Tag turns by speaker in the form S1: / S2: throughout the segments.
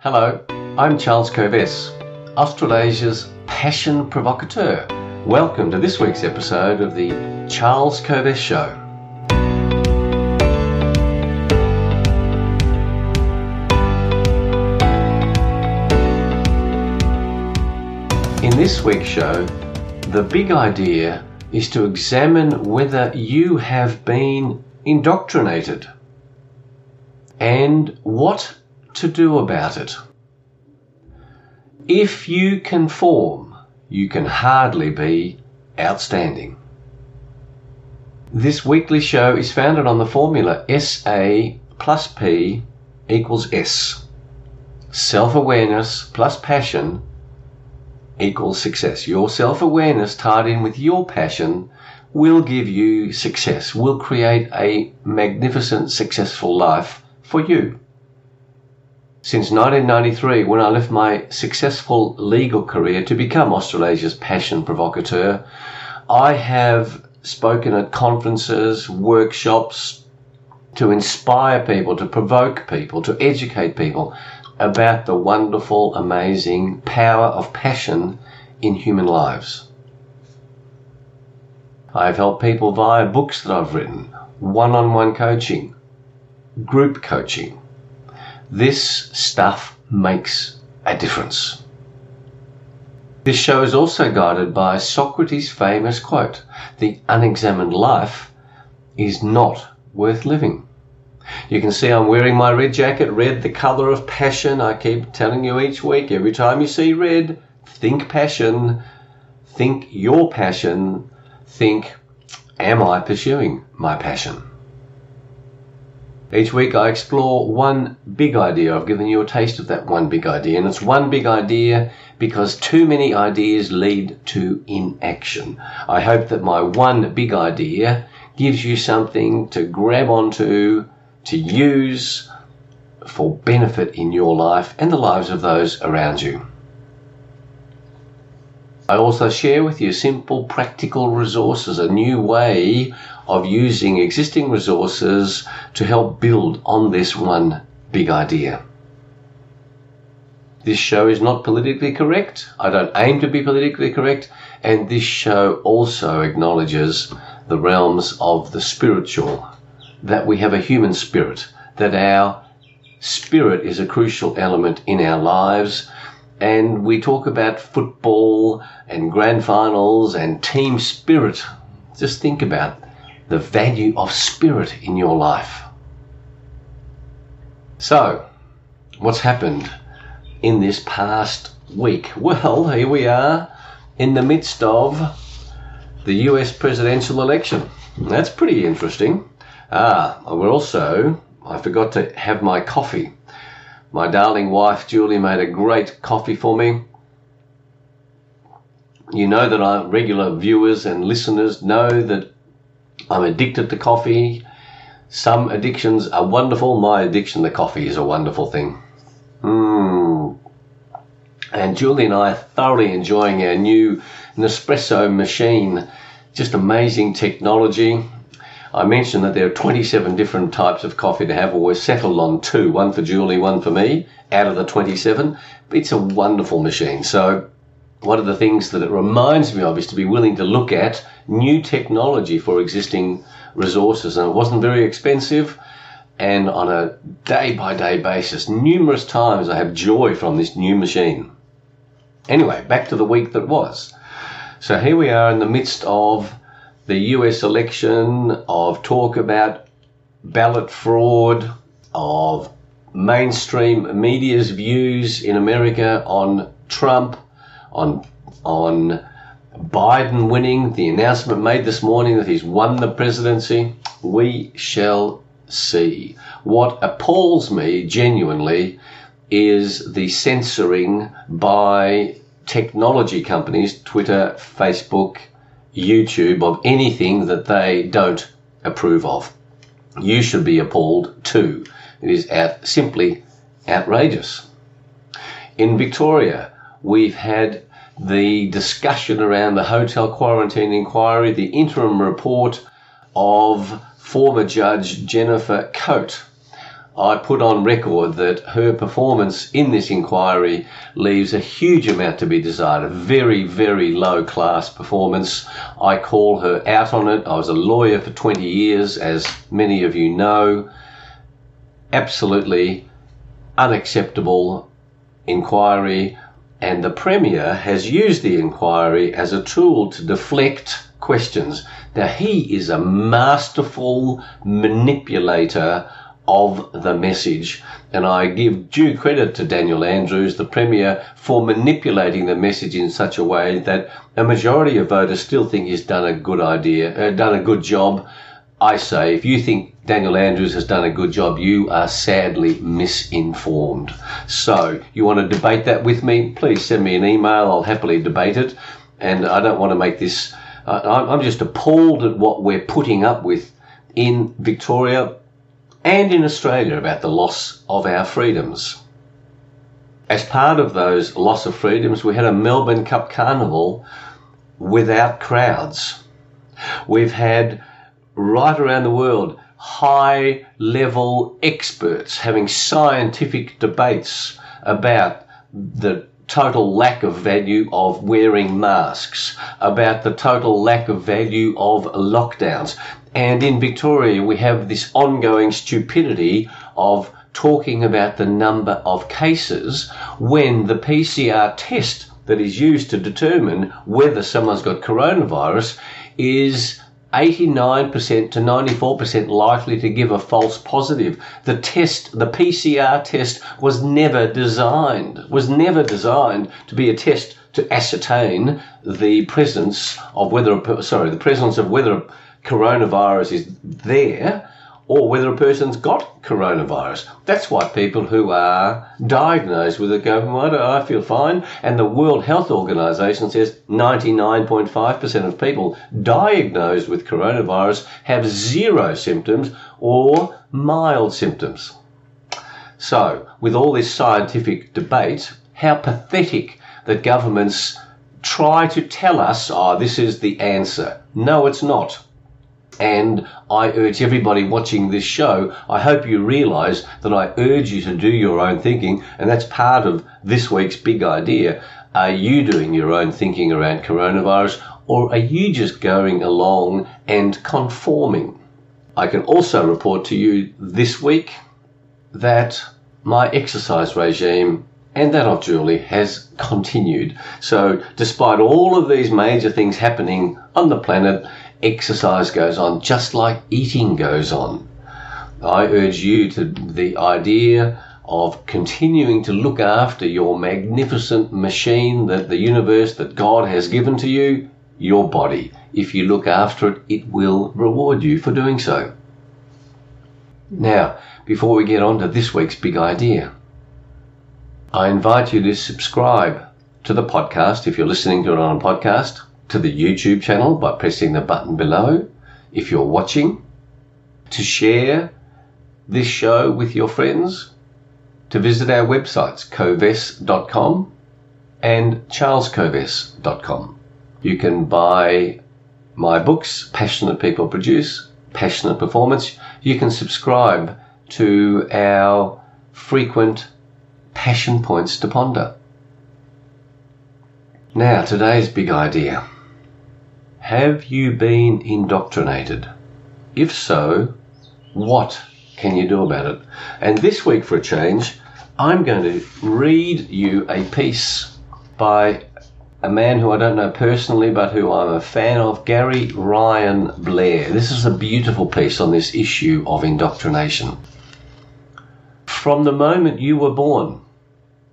S1: Hello, I'm Charles Kovess, Australasia's passion provocateur. Welcome to this week's episode of the Charles Kovess Show. In this week's show, the big idea is to examine whether you have been indoctrinated and what to do about it. If you conform, you can hardly be outstanding. This weekly show is founded on the formula SA plus P equals S. Self awareness plus passion equals success. Your self awareness tied in with your passion will give you success, will create a magnificent, successful life for you. Since 1993, when I left my successful legal career to become Australasia's passion provocateur, I have spoken at conferences, workshops, to inspire people, to provoke people, to educate people about the wonderful, amazing power of passion in human lives. I've helped people via books that I've written, one on one coaching, group coaching, this stuff makes a difference. This show is also guided by Socrates' famous quote The unexamined life is not worth living. You can see I'm wearing my red jacket, red, the color of passion. I keep telling you each week, every time you see red, think passion, think your passion, think, am I pursuing my passion? Each week I explore one big idea. I've given you a taste of that one big idea. And it's one big idea because too many ideas lead to inaction. I hope that my one big idea gives you something to grab onto, to use for benefit in your life and the lives of those around you. I also share with you simple practical resources, a new way of using existing resources to help build on this one big idea. This show is not politically correct. I don't aim to be politically correct. And this show also acknowledges the realms of the spiritual, that we have a human spirit, that our spirit is a crucial element in our lives. And we talk about football and grand finals and team spirit. Just think about the value of spirit in your life. So, what's happened in this past week? Well, here we are in the midst of the US presidential election. That's pretty interesting. Ah, we're also, I forgot to have my coffee. My darling wife Julie made a great coffee for me. You know that our regular viewers and listeners know that I'm addicted to coffee. Some addictions are wonderful. My addiction to coffee is a wonderful thing. Mm. And Julie and I are thoroughly enjoying our new Nespresso machine. Just amazing technology. I mentioned that there are 27 different types of coffee to have, or we're settled on two one for Julie, one for me, out of the 27. It's a wonderful machine. So one of the things that it reminds me of is to be willing to look at new technology for existing resources. And it wasn't very expensive. And on a day by day basis, numerous times I have joy from this new machine. Anyway, back to the week that was. So here we are in the midst of the US election, of talk about ballot fraud, of mainstream media's views in America on Trump on on Biden winning, the announcement made this morning that he's won the presidency. We shall see. What appalls me genuinely is the censoring by technology companies, Twitter, Facebook, YouTube, of anything that they don't approve of. You should be appalled too. It is out, simply outrageous. In Victoria, we've had the discussion around the hotel quarantine inquiry, the interim report of former Judge Jennifer Coate I put on record that her performance in this inquiry leaves a huge amount to be desired. A very, very low class performance. I call her out on it. I was a lawyer for 20 years, as many of you know. Absolutely unacceptable inquiry. And the Premier has used the inquiry as a tool to deflect questions. Now, he is a masterful manipulator of the message. And I give due credit to Daniel Andrews, the Premier, for manipulating the message in such a way that a majority of voters still think he's done a good idea, uh, done a good job. I say, if you think Daniel Andrews has done a good job, you are sadly misinformed. So, you want to debate that with me? Please send me an email. I'll happily debate it. And I don't want to make this, uh, I'm just appalled at what we're putting up with in Victoria and in Australia about the loss of our freedoms. As part of those loss of freedoms, we had a Melbourne Cup Carnival without crowds. We've had right around the world high level experts having scientific debates about the total lack of value of wearing masks, about the total lack of value of lockdowns. And in Victoria, we have this ongoing stupidity of talking about the number of cases when the PCR test that is used to determine whether someone's got coronavirus is 89% to 94% likely to give a false positive. The test, the PCR test was never designed, was never designed to be a test to ascertain the presence of whether, sorry, the presence of whether coronavirus is there or whether a person's got coronavirus. That's why people who are diagnosed with it go, well, I feel fine. And the World Health Organization says 99.5% of people diagnosed with coronavirus have zero symptoms or mild symptoms. So, with all this scientific debate, how pathetic that governments try to tell us, oh, this is the answer. No, it's not. And I urge everybody watching this show, I hope you realize that I urge you to do your own thinking, and that's part of this week's big idea. Are you doing your own thinking around coronavirus, or are you just going along and conforming? I can also report to you this week that my exercise regime and that of Julie has continued. So, despite all of these major things happening on the planet, exercise goes on just like eating goes on. I urge you to the idea of continuing to look after your magnificent machine that the universe that God has given to you, your body. If you look after it, it will reward you for doing so. Now, before we get on to this week's big idea, I invite you to subscribe to the podcast if you're listening to it on a podcast to the YouTube channel by pressing the button below if you're watching, to share this show with your friends, to visit our websites, kovess.com and charleskovess.com. You can buy my books, Passionate People Produce, Passionate Performance. You can subscribe to our frequent passion points to ponder. Now, today's big idea. Have you been indoctrinated? If so, what can you do about it? And this week, for a change, I'm going to read you a piece by a man who I don't know personally, but who I'm a fan of, Gary Ryan Blair. This is a beautiful piece on this issue of indoctrination. From the moment you were born,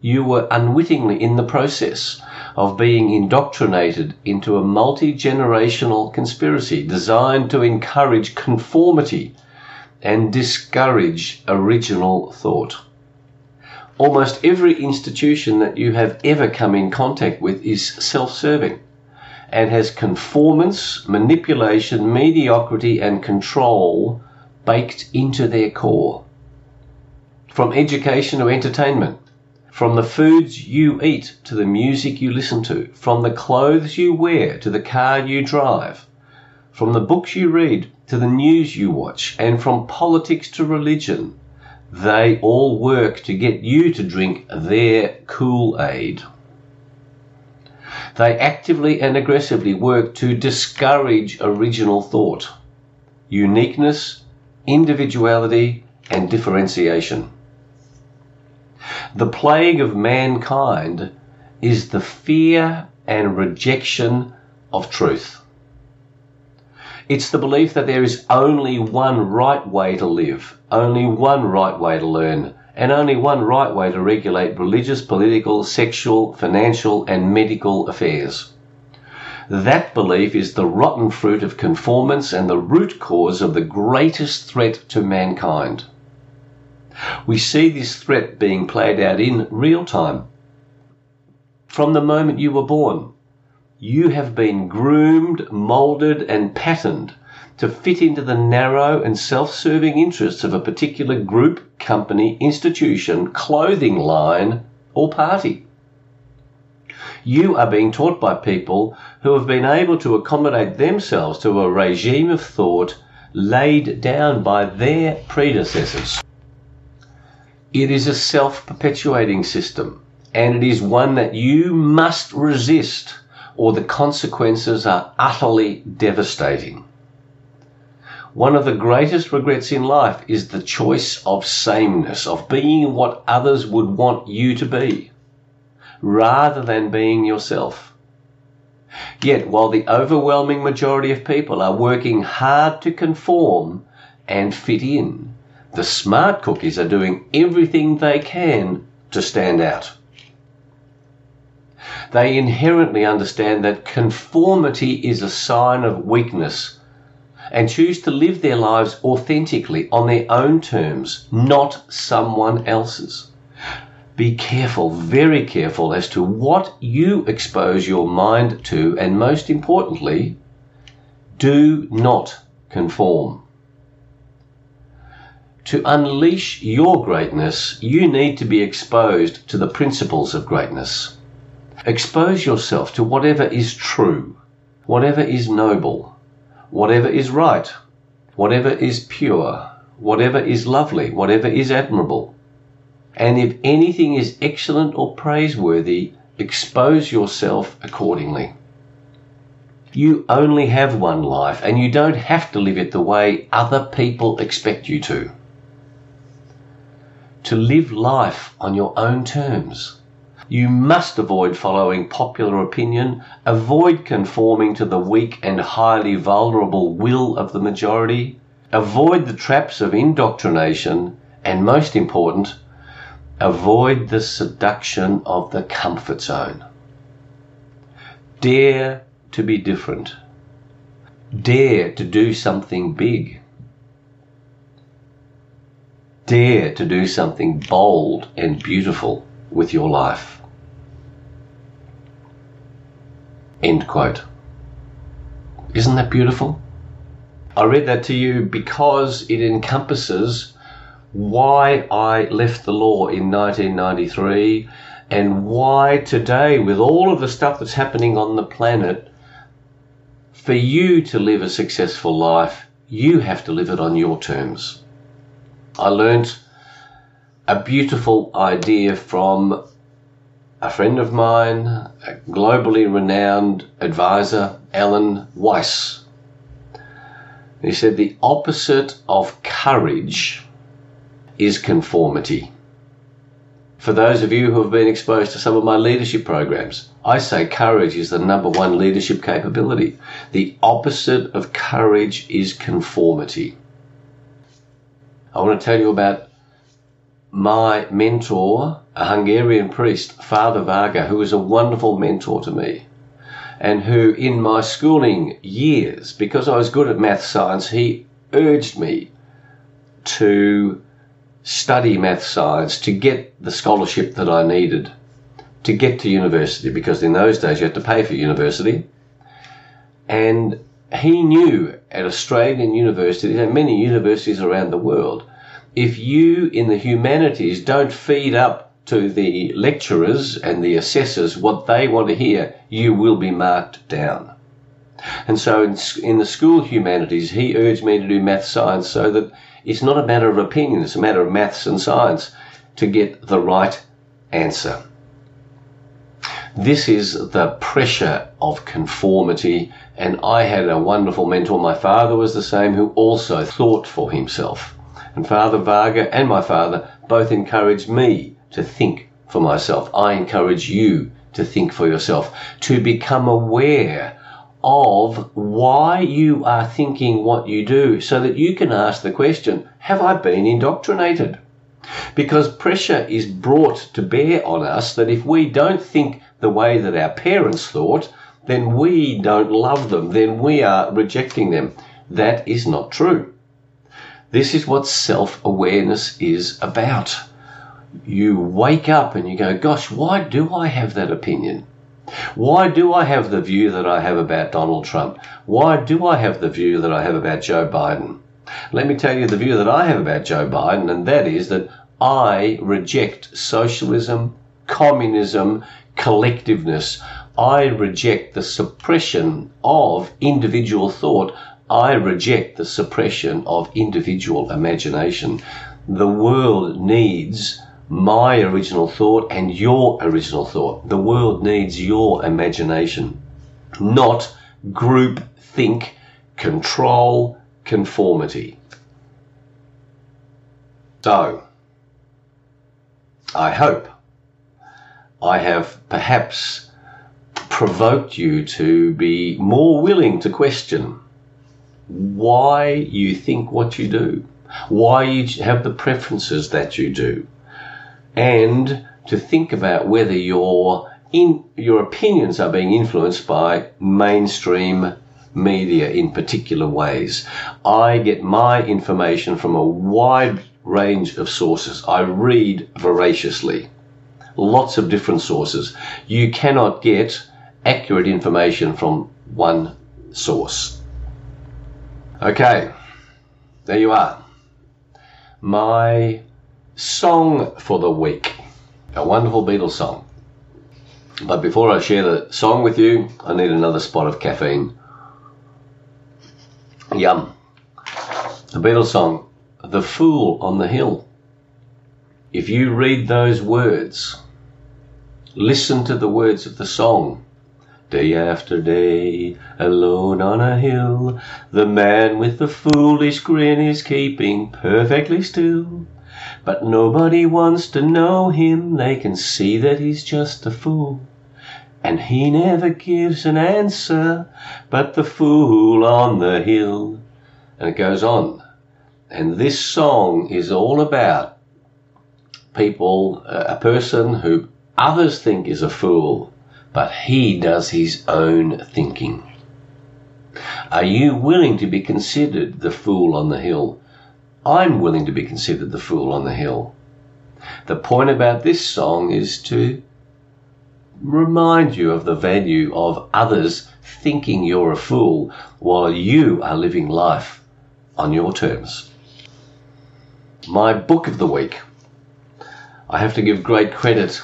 S1: you were unwittingly in the process of being indoctrinated into a multi generational conspiracy designed to encourage conformity and discourage original thought. Almost every institution that you have ever come in contact with is self serving and has conformance, manipulation, mediocrity, and control baked into their core. From education to entertainment, from the foods you eat to the music you listen to, from the clothes you wear to the car you drive, from the books you read to the news you watch, and from politics to religion, They all work to get you to drink their Kool Aid. They actively and aggressively work to discourage original thought, uniqueness, individuality, and differentiation. The plague of mankind is the fear and rejection of truth. It's the belief that there is only one right way to live, only one right way to learn, and only one right way to regulate religious, political, sexual, financial, and medical affairs. That belief is the rotten fruit of conformance and the root cause of the greatest threat to mankind. We see this threat being played out in real time. From the moment you were born, you have been groomed, moulded, and patterned to fit into the narrow and self serving interests of a particular group, company, institution, clothing line, or party. You are being taught by people who have been able to accommodate themselves to a regime of thought laid down by their predecessors. It is a self perpetuating system, and it is one that you must resist, or the consequences are utterly devastating. One of the greatest regrets in life is the choice of sameness, of being what others would want you to be, rather than being yourself. Yet, while the overwhelming majority of people are working hard to conform and fit in, the smart cookies are doing everything they can to stand out. They inherently understand that conformity is a sign of weakness and choose to live their lives authentically on their own terms, not someone else's. Be careful, very careful as to what you expose your mind to, and most importantly, do not conform. To unleash your greatness, you need to be exposed to the principles of greatness. Expose yourself to whatever is true, whatever is noble, whatever is right, whatever is pure, whatever is lovely, whatever is admirable. And if anything is excellent or praiseworthy, expose yourself accordingly. You only have one life and you don't have to live it the way other people expect you to to live life on your own terms. You must avoid following popular opinion, avoid conforming to the weak and highly vulnerable will of the majority, avoid the traps of indoctrination, and most important, avoid the seduction of the comfort zone. Dare to be different. Dare to do something big dare to do something bold and beautiful with your life. End quote. Isn't that beautiful? I read that to you because it encompasses why I left the law in 1993 and why today, with all of the stuff that's happening on the planet, for you to live a successful life, you have to live it on your terms. I learnt a beautiful idea from a friend of mine, a globally renowned advisor, Alan Weiss. He said the opposite of courage is conformity. For those of you who have been exposed to some of my leadership programs, I say courage is the number one leadership capability. The opposite of courage is conformity. I want to tell you about my mentor, a Hungarian priest, Father Varga, who was a wonderful mentor to me. And who, in my schooling years, because I was good at math science, he urged me to study math science to get the scholarship that I needed to get to university because in those days you had to pay for university. And he knew at Australian universities and many universities around the world, if you in the humanities don't feed up to the lecturers and the assessors what they want to hear, you will be marked down. And so in, in the school humanities, he urged me to do math science so that It's not a matter of opinion, it's a matter of maths and science to get the right answer. This is the pressure of conformity, and I had a wonderful mentor. My father was the same, who also thought for himself. And Father Varga and my father both encouraged me to think for myself. I encourage you to think for yourself, to become aware of why you are thinking what you do so that you can ask the question, have I been indoctrinated? Because pressure is brought to bear on us that if we don't think the way that our parents thought, then we don't love them, then we are rejecting them. That is not true. This is what self awareness is about. You wake up and you go, gosh, why do I have that opinion? Why do I have the view that I have about Donald Trump? Why do I have the view that I have about Joe Biden? Let me tell you the view that I have about Joe Biden, and that is that I reject socialism, communism, collectiveness. I reject the suppression of individual thought. I reject the suppression of individual imagination. The world needs my original thought and your original thought. The world needs your imagination, not group think, control, conformity. So, I hope I have perhaps provoked you to be more willing to question why you think what you do, why you have the preferences that you do and to think about whether your in your opinions are being influenced by mainstream media in particular ways. I get my information from a wide range of sources. I read voraciously. Lots of different sources. You cannot get accurate information from one source. Okay, there you are. My song for the week. A wonderful Beatles song. But before I share the song with you, I need another spot of caffeine. Yum. The Beatles song, The Fool on the Hill. If you read those words, listen to the words of the song. Day after day, alone on a hill, the man with the foolish grin is keeping perfectly still. But nobody wants to know him, they can see that he's just a fool. And he never gives an answer, but the fool on the hill. And it goes on. And this song is all about people, a person who others think is a fool, but he does his own thinking. Are you willing to be considered the fool on the hill? I'm willing to be considered the fool on the hill. The point about this song is to remind you of the value of others thinking you're a fool while you are living life on your terms. My book of the week. I have to give great credit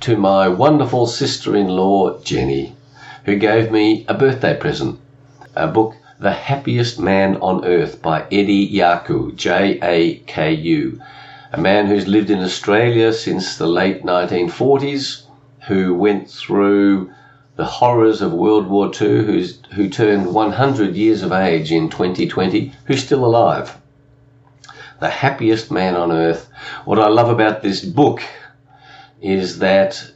S1: to my wonderful sister in law, Jenny, who gave me a birthday present a book the Happiest Man on Earth by Eddie Jaku, J A K U, a man who's lived in Australia since the late 1940s, who went through the horrors of World War II, who's, who turned 100 years of age in 2020, who's still alive. The happiest man on earth. What I love about this book is that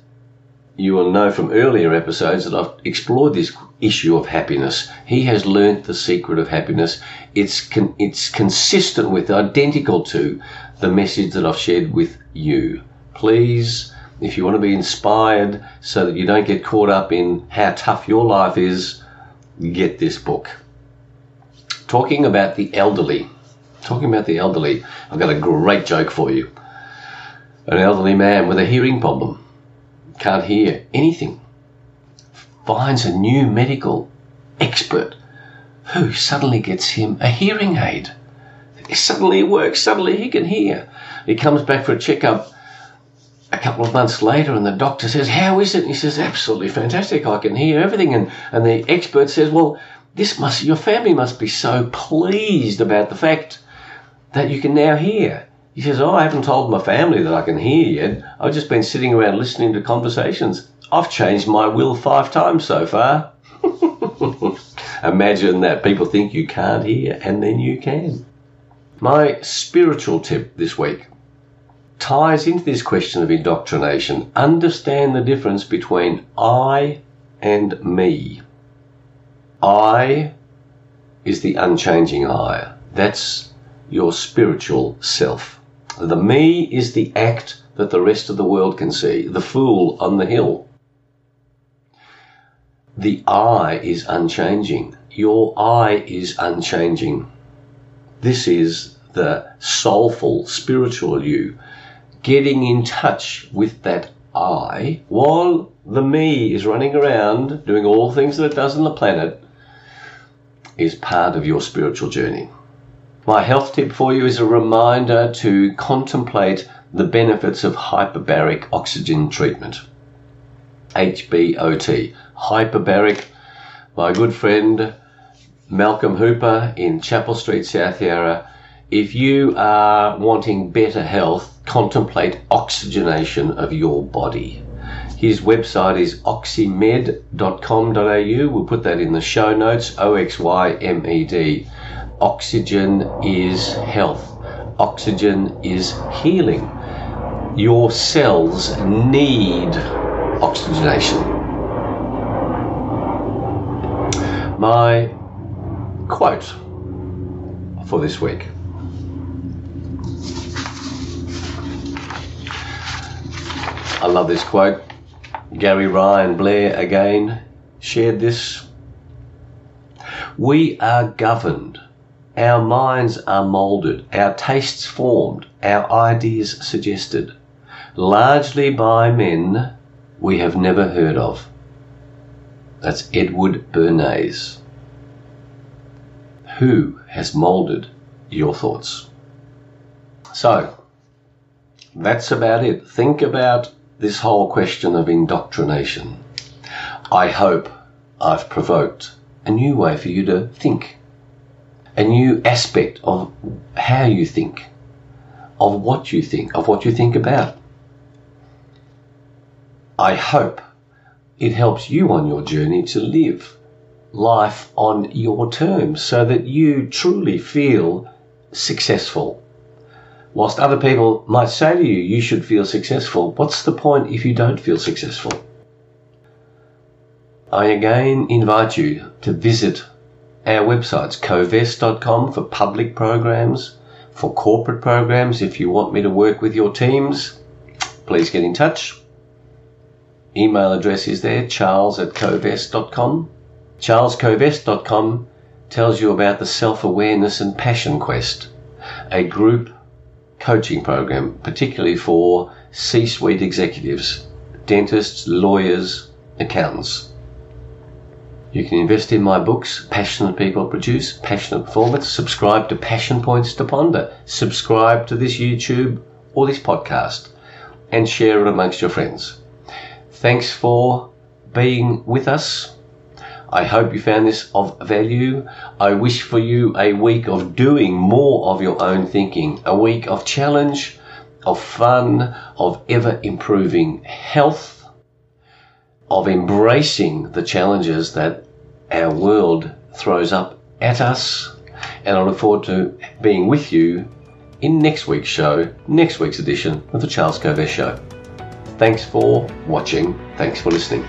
S1: you will know from earlier episodes that I've explored this issue of happiness. He has learnt the secret of happiness. It's con- it's consistent with, identical to, the message that I've shared with you. Please, if you want to be inspired so that you don't get caught up in how tough your life is, get this book. Talking about the elderly. Talking about the elderly. I've got a great joke for you. An elderly man with a hearing problem can't hear anything, finds a new medical expert who suddenly gets him a hearing aid. Suddenly it works, suddenly he can hear. He comes back for a checkup a couple of months later and the doctor says, How is it? And he says, Absolutely fantastic, I can hear everything. And, and the expert says, Well, this must your family must be so pleased about the fact that you can now hear. He says, Oh, I haven't told my family that I can hear yet. I've just been sitting around listening to conversations. I've changed my will five times so far. Imagine that. People think you can't hear, and then you can. My spiritual tip this week ties into this question of indoctrination. Understand the difference between I and me. I is the unchanging I. That's your spiritual self. The me is the act that the rest of the world can see, the fool on the hill. The I is unchanging. Your I is unchanging. This is the soulful, spiritual you getting in touch with that I while the me is running around doing all the things that it does on the planet is part of your spiritual journey. My health tip for you is a reminder to contemplate the benefits of hyperbaric oxygen treatment. HBOT. Hyperbaric. My good friend Malcolm Hooper in Chapel Street, South Yarra. If you are wanting better health, contemplate oxygenation of your body. His website is oxymed.com.au. We'll put that in the show notes. O X Y M E D. Oxygen is health. Oxygen is healing. Your cells need oxygenation. My quote for this week. I love this quote. Gary Ryan Blair again shared this. We are governed, our minds are moulded, our tastes formed, our ideas suggested, largely by men we have never heard of. That's Edward Bernays. Who has moulded your thoughts? So, that's about it. Think about this whole question of indoctrination. I hope I've provoked a new way for you to think, a new aspect of how you think, of what you think, of what you think about. I hope it helps you on your journey to live life on your terms so that you truly feel successful. Whilst other people might say to you, you should feel successful, what's the point if you don't feel successful? I again invite you to visit our websites, kovess.com for public programs, for corporate programs. If you want me to work with your teams, please get in touch. Email address is there, charles at kovess.com. CharlesKovess.com tells you about the Self Awareness and Passion Quest, a group coaching program, particularly for C suite executives, dentists, lawyers, accountants. You can invest in my books, Passionate People Produce, Passionate Performance. Subscribe to Passion Points to Ponder. Subscribe to this YouTube or this podcast and share it amongst your friends. Thanks for being with us. I hope you found this of value. I wish for you a week of doing more of your own thinking, a week of challenge, of fun, of ever improving health, of embracing the challenges that our world throws up at us. And I look forward to being with you in next week's show, next week's edition of the Charles Kovess Show. Thanks for watching. Thanks for listening.